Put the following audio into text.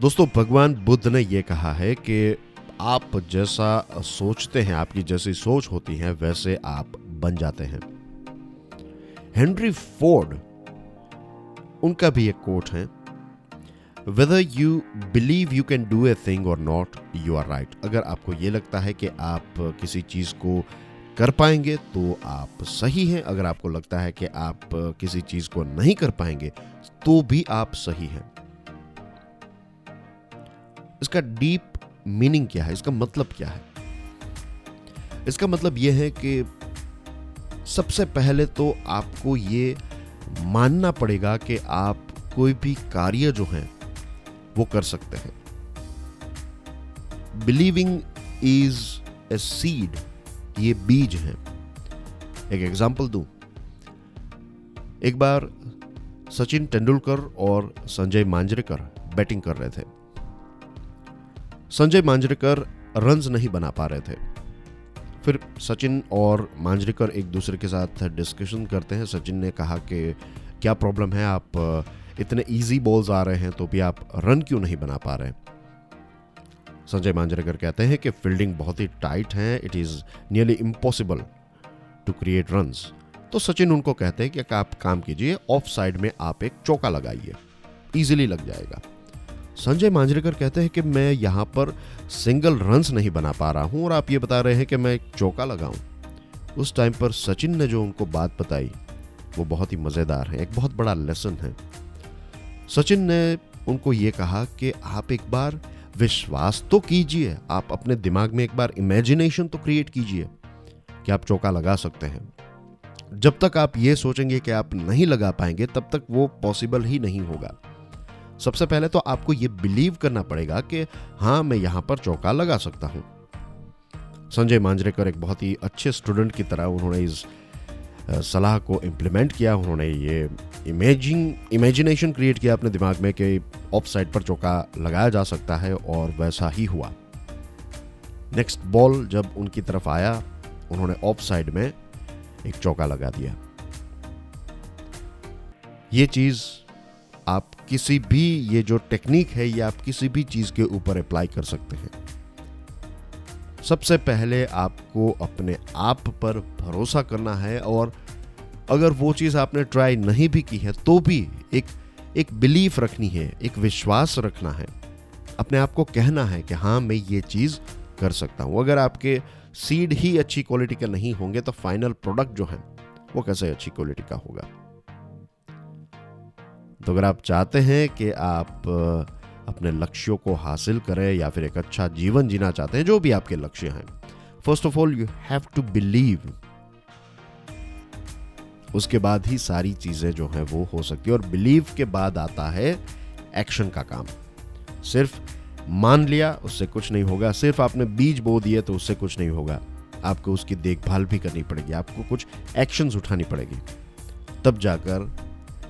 दोस्तों, भगवान बुद्ध ने यह कहा है कि आप जैसा सोचते हैं, आपकी जैसी सोच होती है, वैसे आप बन जाते हैं। हेनरी फोर्ड उनका भी एक कोट है। Whether you believe you can do a thing or not you are right अगर आपको यह लगता है कि आप किसी चीज़ को कर पाएँगे तो आप सही हैं। अगर आपको लगता है कि आप किसी चीज़ को नहीं कर पाएँगे तो भी आप सही हैं। इसका डीप मीनिंग क्या है? इसका मतलब क्या है? इसका मतलब यह है कि सबसे पहले तो आपको ये मानना पड़ेगा कि आप कोई भी कार्य जो है, वो कर सकते हैं। बिलीविंग इज़ ए सीड ये बीज है। एक एग्ज़ाम्पल दू। एक बार सचिन तेंदुलकर और संजय मांजरेकर बैटिंग कर रहे थे। संजय मांजरेकर रन्स नहीं बना पा रहे थे। फिर सचिन और मांजरेकर एक दूसरे के साथ डिस्कशन करते हैं। सचिन ने कहा कि, क्या प्रॉब्लम है? आप इतने इजी बॉल्स आ रहे हैं तो भी आप रन क्यों नहीं बना पा रहे? संजय मांजरेकर कहते हैं कि फील्डिंग बहुत ही टाइट है। It is nearly impossible to create runs तो सचिन उनको कहते हैं कि, आप काम कीजिए ऑफ़ साइड में आप एक चौका लगाइए। इजीली लग जाएगा। संजय मांजरेकर कहते हैं कि मैं यहाँ पर सिंगल रन्स नहीं बना पा रहा हूँ और आप ये बता रहे हैं कि मैं एक चौका लगाऊँ। उस टाइम पर सचिन ने जो उनको बात बताई, वो बहुत ही मज़ेदार है, एक बहुत बड़ा लेसन है। सचिन ने उनको ये कहा कि आप एक बार विश्वास तो कीजिए, आप अपने दिमाग में एक बार इमेजिनेशन तो क्रिएट कीजिए कि आप चौका लगा सकते हैं। जब तक आप ये सोचेंगे कि आप नहीं लगा पाएँगे, तब तक वो पॉसिबल ही नहीं होगा। सबसे पहले तो आपको ये बिलीव करना पड़ेगा कि हाँ मैं यहाँ पर चौका लगा सकता हूँ। संजय मांजरेकर एक बहुत ही अच्छे स्टूडेंट की तरह उन्होंने इस सलाह को इम्प्लीमेंट किया, उन्होंने ये इमेजिंग इमेजिनेशन क्रिएट किया अपने दिमाग में कि ऑफ़ साइड पर चौका लगाया जा सकता है और वैसा ही हुआ। नेक्स्ट बॉल जब उनकी तरफ़ आया, उन्होंने ऑफ़ साइड में एक चौका लगा दिया। ये चीज़ आप किसी भी ये जो टेक्निक है, ये आप किसी भी चीज़ के ऊपर अप्लाई कर सकते हैं। सबसे पहले आपको अपने आप पर भरोसा करना है और अगर वो चीज़ आपने ट्राई नहीं भी की है तो भी एक एक बिलीफ रखनी है, एक विश्वास रखना है। अपने आप को कहना है कि हाँ मैं ये चीज़ कर सकता हूँ। अगर आपके सीड ही अच्छी क्वालिटी के नहीं होंगे तो फाइनल प्रोडक्ट जो है, वो कैसे अच्छी क्वालिटी का होगा? तो अगर आप चाहते हैं कि आप अपने लक्ष्यों को हासिल करें या फिर एक अच्छा जीवन जीना चाहते हैं, जो भी आपके लक्ष्य हैं first of all you have to believe उसके बाद ही सारी चीज़ें जो है वो हो सकती है और बिलीव के बाद आता है एक्शन का काम। सिर्फ़ मान लिया, उससे कुछ नहीं होगा। सिर्फ़ आपने बीज बो दिए तो उससे कुछ नहीं होगा। आपको उसकी देखभाल भी करनी पड़ेगी। आपको कुछ एक्शंस उठानी पड़ेगी। तब जाकर